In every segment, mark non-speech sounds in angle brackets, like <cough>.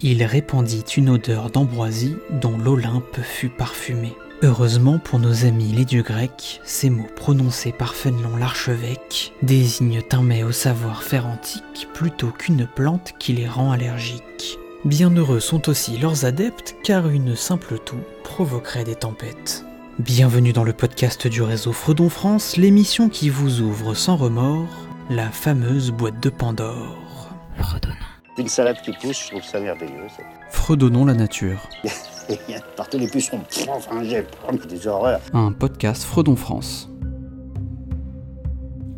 Il répandit une odeur d'ambroisie dont l'Olympe fut parfumé. Heureusement pour nos amis les dieux grecs, ces mots prononcés par Fénelon l'archevêque désignent un mets au savoir-faire antique plutôt qu'une plante qui les rend allergiques. Bienheureux sont aussi leurs adeptes car une simple toux provoquerait des tempêtes. Bienvenue dans le podcast du réseau Fredon France, l'émission qui vous ouvre sans remords la fameuse boîte de Pandore. Une salade qui pousse, je trouve ça merveilleux. ça. Fredonnons la nature. <laughs> Il y a partout les pucerons. Enfin, j'ai des horreurs. un podcast Fredon France.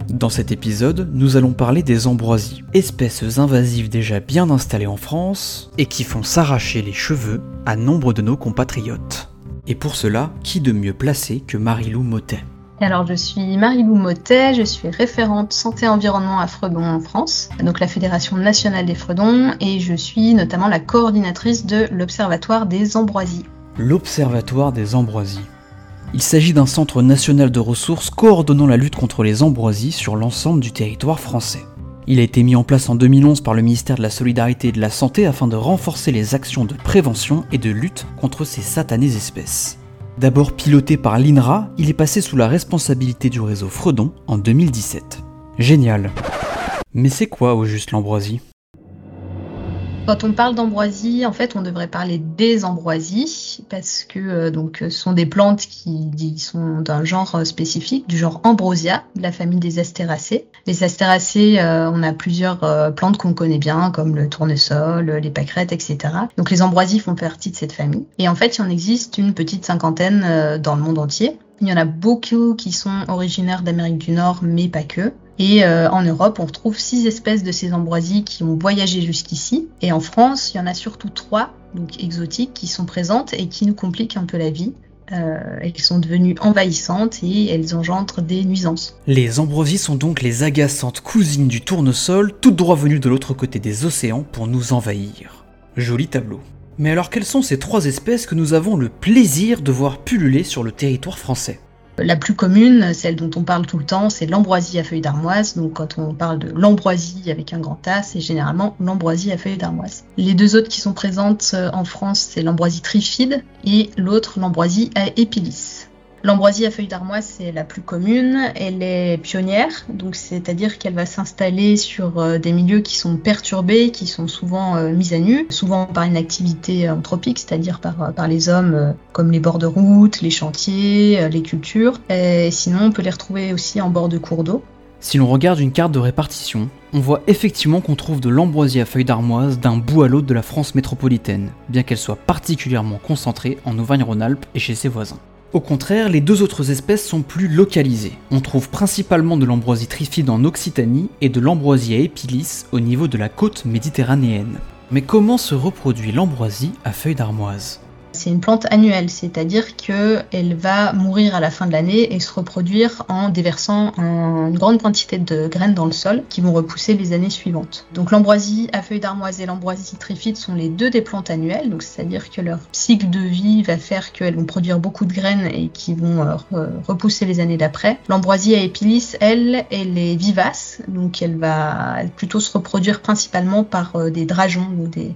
Dans cet épisode, nous allons parler des ambroisies, espèces invasives déjà bien installées en France et qui font s'arracher les cheveux à nombre de nos compatriotes. Et pour cela, qui de mieux placé que Marilou Motet? Alors, je suis Marie-Lou Motet, je suis référente santé-environnement à Fredon en France, donc la Fédération nationale des Fredons, et je suis notamment la coordinatrice de l'Observatoire des Ambroisies. L'Observatoire des ambroisies. Il s'agit d'un centre national de ressources coordonnant la lutte contre les ambroisies sur l'ensemble du territoire français. Il a été mis en place en 2011 par le ministère de la Solidarité et de la Santé afin de renforcer les actions de prévention et de lutte contre ces satanées espèces. D'abord piloté par l'INRA, il est passé sous la responsabilité du réseau Fredon en 2017. Génial. Mais c'est quoi au juste l'ambroisie? Quand on parle d'ambroisie, en fait, on devrait parler des ambroisies, parce que euh, donc, ce sont des plantes qui, sont d'un genre euh, spécifique, du genre Ambrosia, de la famille des astéracées. Les astéracées, euh, on a plusieurs euh, plantes qu'on connaît bien, comme le tournesol, les pâquerettes, etc. Donc les ambroisies font partie de cette famille. Et en fait, il en existe une petite cinquantaine euh, dans le monde entier. Il y en a beaucoup qui sont originaires d'Amérique du Nord, mais pas que. Et euh, en Europe, on retrouve six espèces de ces ambroisies qui ont voyagé jusqu'ici. Et en France, il y en a surtout trois, donc exotiques, qui sont présentes et qui nous compliquent un peu la vie. Euh, elles sont devenues envahissantes et elles engendrent des nuisances. Les ambroisies sont donc les agaçantes cousines du tournesol, toutes droit venues de l'autre côté des océans pour nous envahir. Joli tableau. Mais alors quelles sont ces trois espèces que nous avons le plaisir de voir pulluler sur le territoire français? La plus commune, celle dont on parle tout le temps, c'est l'ambroisie à feuilles d'armoise. Donc quand on parle de l'ambroisie avec un grand A, c'est généralement l'ambroisie à feuilles d'armoise. Les deux autres qui sont présentes euh, en France, c'est l'ambroisie trifide et l'autre l'ambroisie à épilis. L'ambroisie à feuilles d'armoise, c'est la plus commune. Elle est pionnière, donc c'est-à-dire qu'elle va s'installer sur euh, des milieux qui sont perturbés, qui sont souvent euh, mis à nu, souvent par une activité anthropique, c'est-à-dire par, euh, les hommes, comme les bords de route, les chantiers, les cultures. Et sinon, on peut les retrouver aussi en bord de cours d'eau. Si l'on regarde une carte de répartition, on voit effectivement qu'on trouve de l'ambroisie à feuilles d'armoise d'un bout à l'autre de la France métropolitaine, bien qu'elle soit particulièrement concentrée en Auvergne-Rhône-Alpes et chez ses voisins. Au contraire, les deux autres espèces sont plus localisées. On trouve principalement de l'ambroisie trifide en Occitanie et de l'ambroisie à épilis au niveau de la côte méditerranéenne. Mais comment se reproduit l'ambroisie à feuilles d'armoise? C'est une plante annuelle, c'est-à-dire qu'elle va mourir à la fin de l'année et se reproduire en déversant un- une grande quantité de graines dans le sol qui vont repousser les années suivantes. Donc l'ambroisie à feuilles d'armoise et l'ambroisie trifide sont les deux des plantes annuelles, donc c'est-à-dire que leur cycle de vie va faire qu'elles vont produire beaucoup de graines et qui vont euh, re- repousser les années d'après. L'ambroisie à épilis, elle, elle est vivace, donc elle va plutôt se reproduire principalement par euh, des drageons ou des,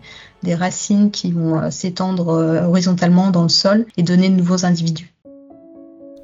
racines qui vont euh, s'étendre euh, horizontalement dans le sol et donner de nouveaux individus.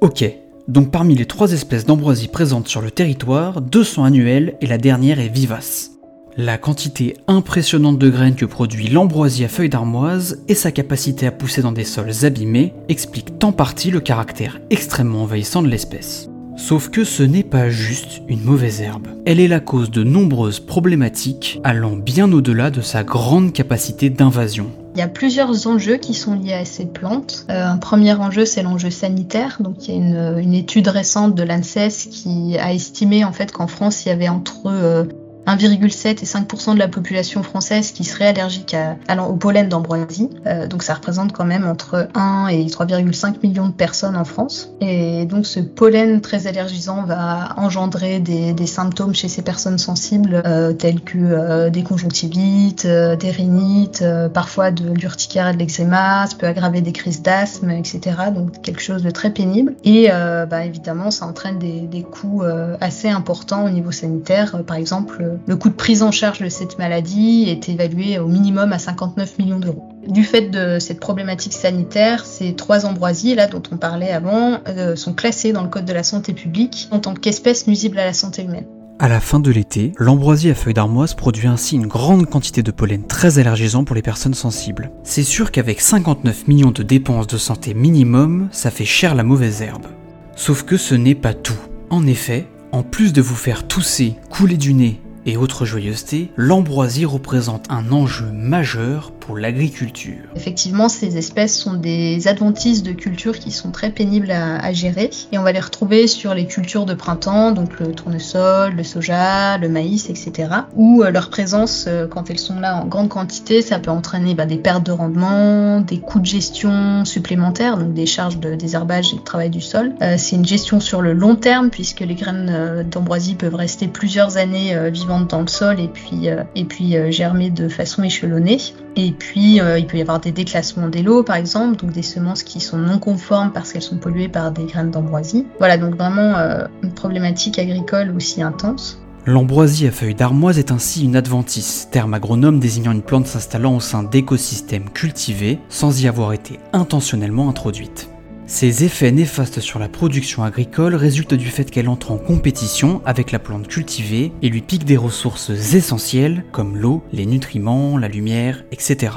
Ok, donc parmi les trois espèces d'ambroisie présentes sur le territoire, deux sont annuelles et la dernière est vivace. La quantité impressionnante de graines que produit l'ambroisie à feuilles d'armoise et sa capacité à pousser dans des sols abîmés expliquent en partie le caractère extrêmement envahissant de l'espèce. Sauf que ce n'est pas juste une mauvaise herbe. Elle est la cause de nombreuses problématiques allant bien au-delà de sa grande capacité d'invasion. Il y a plusieurs enjeux qui sont liés à ces plantes. Euh, un premier enjeu, c'est l'enjeu sanitaire. Donc, il y a une, étude récente de l'ANSES qui a estimé en fait qu'en France, il y avait entre euh, 1,7 et 5% de la population française qui serait allergique à, à au pollen d'ambroisie. Euh, donc ça représente quand même entre 1 et 3,5 millions de personnes en France. Et donc ce pollen très allergisant va engendrer des, des symptômes chez ces personnes sensibles euh, tels que euh, des conjonctivites, euh, des rhinites, euh, parfois de l'urticaire et de l'eczéma, ça peut aggraver des crises d'asthme, etc. Donc quelque chose de très pénible. Et euh, bah, évidemment ça entraîne des, des coûts assez importants au niveau sanitaire. Par exemple, le, coût de prise en charge de cette maladie est évalué au minimum à 59 millions d'euros. Du fait de cette problématique sanitaire, ces trois ambroisies là dont on parlait avant euh, sont classées dans le code de la santé publique en tant qu'espèces nuisibles à la santé humaine. À la fin de l'été, l'ambroisie à feuilles d'armoise produit ainsi une grande quantité de pollen très allergisant pour les personnes sensibles. C'est sûr qu'avec 59 millions de dépenses de santé minimum, ça fait cher la mauvaise herbe. Sauf que ce n'est pas tout. En effet, en plus de vous faire tousser, couler du nez et autres joyeusetés, l'ambroisie représente un enjeu majeur l'agriculture. Effectivement, ces espèces sont des adventices de culture qui sont très pénibles à, gérer et on va les retrouver sur les cultures de printemps, donc le tournesol, le soja, le maïs, etc. Où euh, leur présence, euh, quand elles sont là en grande quantité, ça peut entraîner bah, des pertes de rendement, des coûts de gestion supplémentaires, donc des charges de désherbage et de travail du sol. Euh, c'est une gestion sur le long terme puisque les graines d'ambroisie peuvent rester plusieurs années vivantes dans le sol et puis, et puis germer de façon échelonnée. Et puis, euh, il peut y avoir des déclassements des lots, par exemple, donc des semences qui sont non conformes parce qu'elles sont polluées par des graines d'ambroisie. Voilà, donc vraiment une problématique agricole aussi intense. L'ambroisie à feuilles d'armoise est ainsi une adventice, terme agronome désignant une plante s'installant au sein d'écosystèmes cultivés sans y avoir été intentionnellement introduite. Ces effets néfastes sur la production agricole résultent du fait qu'elle entre en compétition avec la plante cultivée et lui pique des ressources essentielles comme l'eau, les nutriments, la lumière, etc.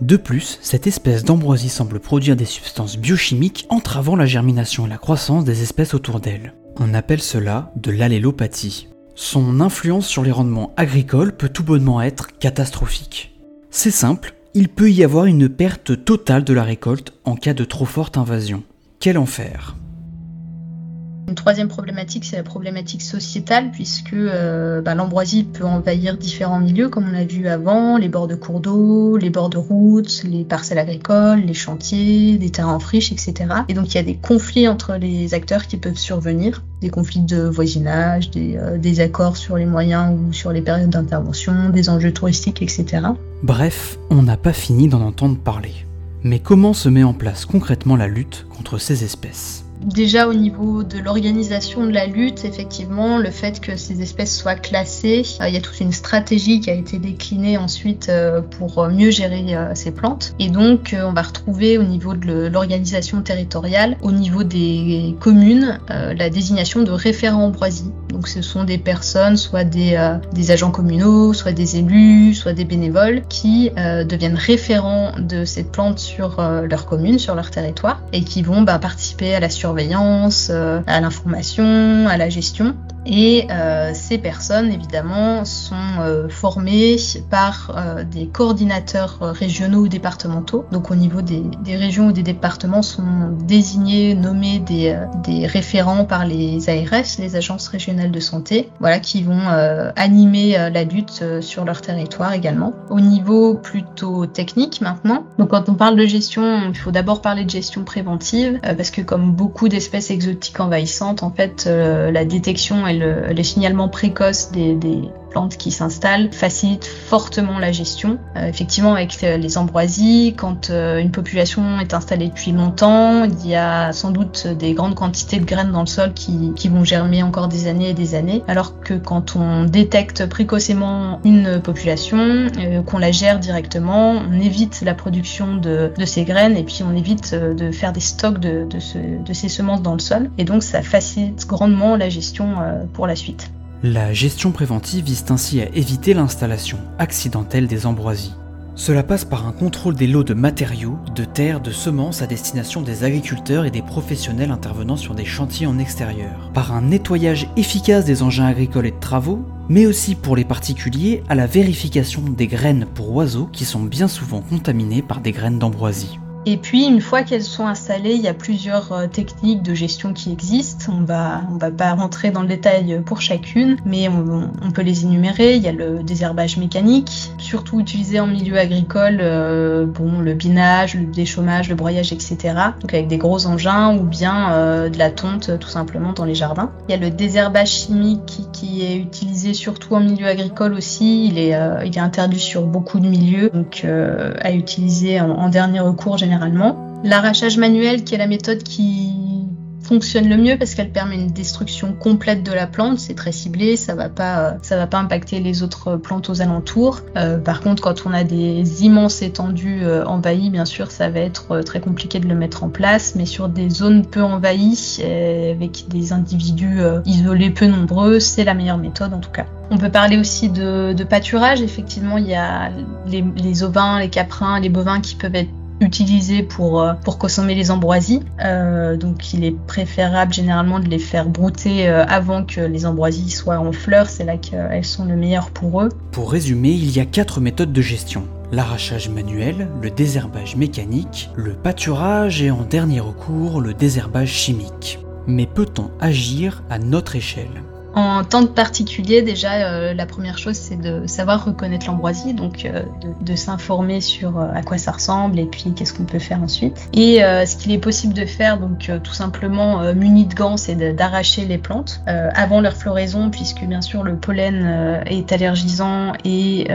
De plus, cette espèce d'ambroisie semble produire des substances biochimiques entravant la germination et la croissance des espèces autour d'elle. On appelle cela de l'allélopathie. Son influence sur les rendements agricoles peut tout bonnement être catastrophique. C'est simple, il peut y avoir une perte totale de la récolte en cas de trop forte invasion. Quel enfer une troisième problématique, c'est la problématique sociétale, puisque euh, bah, l'ambroisie peut envahir différents milieux, comme on a vu avant, les bords de cours d'eau, les bords de routes, les parcelles agricoles, les chantiers, des terrains en friche, etc. Et donc il y a des conflits entre les acteurs qui peuvent survenir, des conflits de voisinage, des euh, désaccords sur les moyens ou sur les périodes d'intervention, des enjeux touristiques, etc. Bref, on n'a pas fini d'en entendre parler. Mais comment se met en place concrètement la lutte contre ces espèces? Déjà au niveau de l'organisation de la lutte, effectivement, le fait que ces espèces soient classées, euh, il y a toute une stratégie qui a été déclinée ensuite euh, pour mieux gérer euh, ces plantes. Et donc, on va retrouver au niveau de l'organisation territoriale, au niveau des communes, la désignation de référents ambroisie. Donc, ce sont des personnes, soit des, agents communaux, soit des élus, soit des bénévoles, qui deviennent référents de cette plante sur leur commune, sur leur territoire, et qui vont bah, participer à la surveillance surveillance, euh, à l'information, à la gestion. Et euh, ces personnes, évidemment, sont euh, formées par euh, des coordinateurs régionaux ou départementaux. Donc au niveau des, régions ou des départements sont désignés, nommés des, référents par les ARS, les agences régionales de santé, voilà, qui vont animer la lutte sur leur territoire également. Au niveau plutôt technique maintenant, donc quand on parle de gestion, il faut d'abord parler de gestion préventive, parce que comme beaucoup d'espèces exotiques envahissantes, en fait, la détection et le, les signalements précoces des, des plantes qui s'installent facilite fortement la gestion. Euh, effectivement, avec euh, les ambroisies, quand euh, une population est installée depuis longtemps, il y a sans doute des grandes quantités de graines dans le sol qui, qui vont germer encore des années et des années, alors que quand on détecte précocement une population, qu'on la gère directement, on évite la production de, de, ces graines et puis on évite de faire des stocks de, de, ce, de ces semences dans le sol. Et donc ça facilite grandement la gestion pour la suite. La gestion préventive vise ainsi à éviter l'installation accidentelle des ambroisies. Cela passe par un contrôle des lots de matériaux, de terres, de semences à destination des agriculteurs et des professionnels intervenant sur des chantiers en extérieur, par un nettoyage efficace des engins agricoles et de travaux, mais aussi pour les particuliers à la vérification des graines pour oiseaux qui sont bien souvent contaminées par des graines d'ambroisie. Et puis, une fois qu'elles sont installées, il y a plusieurs euh, techniques de gestion qui existent. On va, va pas rentrer dans le détail pour chacune, mais on, peut les énumérer. Il y a le désherbage mécanique, surtout utilisé en milieu agricole, euh, bon, le binage, le déchômage, le broyage, etc. Donc avec des gros engins ou bien euh, de la tonte tout simplement dans les jardins. Il y a le désherbage chimique qui, est utilisé surtout en milieu agricole aussi. Il est, euh, interdit sur beaucoup de milieux, donc euh, à utiliser en, en dernier recours généralement. L'arrachage manuel qui est la méthode qui fonctionne le mieux parce qu'elle permet une destruction complète de la plante. C'est très ciblé, ça va pas, ça va pas impacter les autres plantes aux alentours. Euh, par contre, quand on a des immenses étendues euh, envahies, bien sûr, ça va être euh, très compliqué de le mettre en place. Mais sur des zones peu envahies, avec des individus isolés peu nombreux, c'est la meilleure méthode en tout cas. On peut parler aussi de, pâturage. Effectivement, il y a les, les ovins, les caprins, les bovins qui peuvent être utilisés pour, euh, pour consommer les ambroisies. Euh, donc il est préférable généralement de les faire brouter euh, avant que les ambroisies soient en fleurs, c'est là qu'elles sont le meilleur pour eux. Pour résumer, il y a quatre méthodes de gestion. L'arrachage manuel, le désherbage mécanique, le pâturage et en dernier recours le désherbage chimique. Mais peut-on agir à notre échelle? En tant que particulier, déjà, euh, la première chose, c'est de savoir reconnaître l'ambroisie, donc euh, de, s'informer sur euh, à quoi ça ressemble et puis qu'est-ce qu'on peut faire ensuite. Et ce qu'il est possible de faire, donc tout simplement muni de gants, c'est d'arracher les plantes avant leur floraison, puisque bien sûr le pollen est allergisant et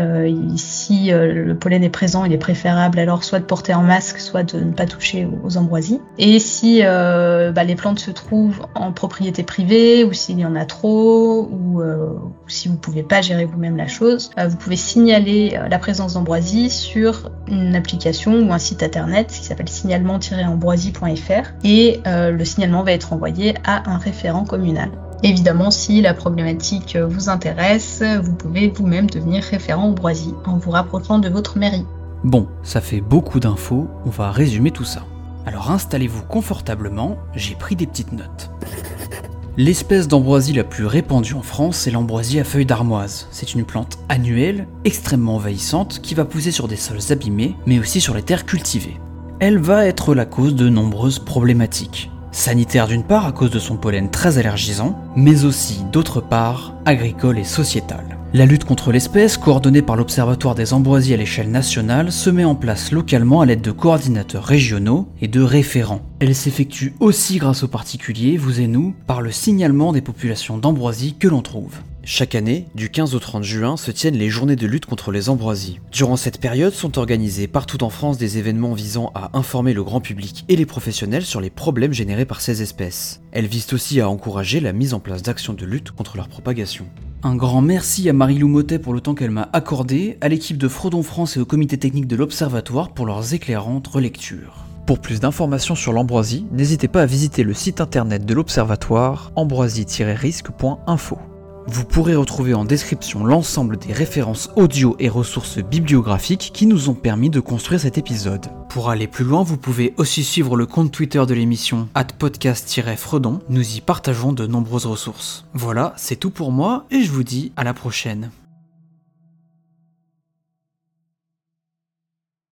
si le pollen est présent, il est préférable alors soit de porter un masque, soit de ne pas toucher aux, ambroisies. Et si bah, les plantes se trouvent en propriété privée ou s'il y en a trop, ou, euh, si vous pouvez pas gérer vous-même la chose, euh, vous pouvez signaler euh, la présence d'ambroisie sur une application ou un site internet qui s'appelle signalement-ambroisie.fr et le signalement va être envoyé à un référent communal. Évidemment, si la problématique vous intéresse, vous pouvez vous-même devenir référent ambroisie en vous rapprochant de votre mairie. Bon, ça fait beaucoup d'infos, on va résumer tout ça. Alors installez-vous confortablement, j'ai pris des petites notes. L'espèce d'ambroisie la plus répandue en France est l'ambroisie à feuilles d'armoise. C'est une plante annuelle, extrêmement envahissante, qui va pousser sur des sols abîmés, mais aussi sur les terres cultivées. Elle va être la cause de nombreuses problématiques. Sanitaire d'une part à cause de son pollen très allergisant, mais aussi d'autre part agricole et sociétale. La lutte contre l'espèce, coordonnée par l'Observatoire des ambroisies à l'échelle nationale, se met en place localement à l'aide de coordinateurs régionaux et de référents. Elle s'effectue aussi grâce aux particuliers, vous et nous, par le signalement des populations d'ambroisie que l'on trouve. Chaque année, du 15 au 30 juin, se tiennent les journées de lutte contre les ambroisies. Durant cette période sont organisés partout en France des événements visant à informer le grand public et les professionnels sur les problèmes générés par ces espèces. Elles visent aussi à encourager la mise en place d'actions de lutte contre leur propagation. Un grand merci à Marie-Lou Motet pour le temps qu'elle m'a accordé, à l'équipe de Frodon France et au comité technique de l'Observatoire pour leurs éclairantes relectures. Pour plus d'informations sur l'ambroisie, n'hésitez pas à visiter le site internet de l'Observatoire ambroisie-risque.info. Vous pourrez retrouver en description l'ensemble des références audio et ressources bibliographiques qui nous ont permis de construire cet épisode. Pour aller plus loin, vous pouvez aussi suivre le compte Twitter de l'émission podcast-fredon, nous y partageons de nombreuses ressources. Voilà, c'est tout pour moi et je vous dis à la prochaine.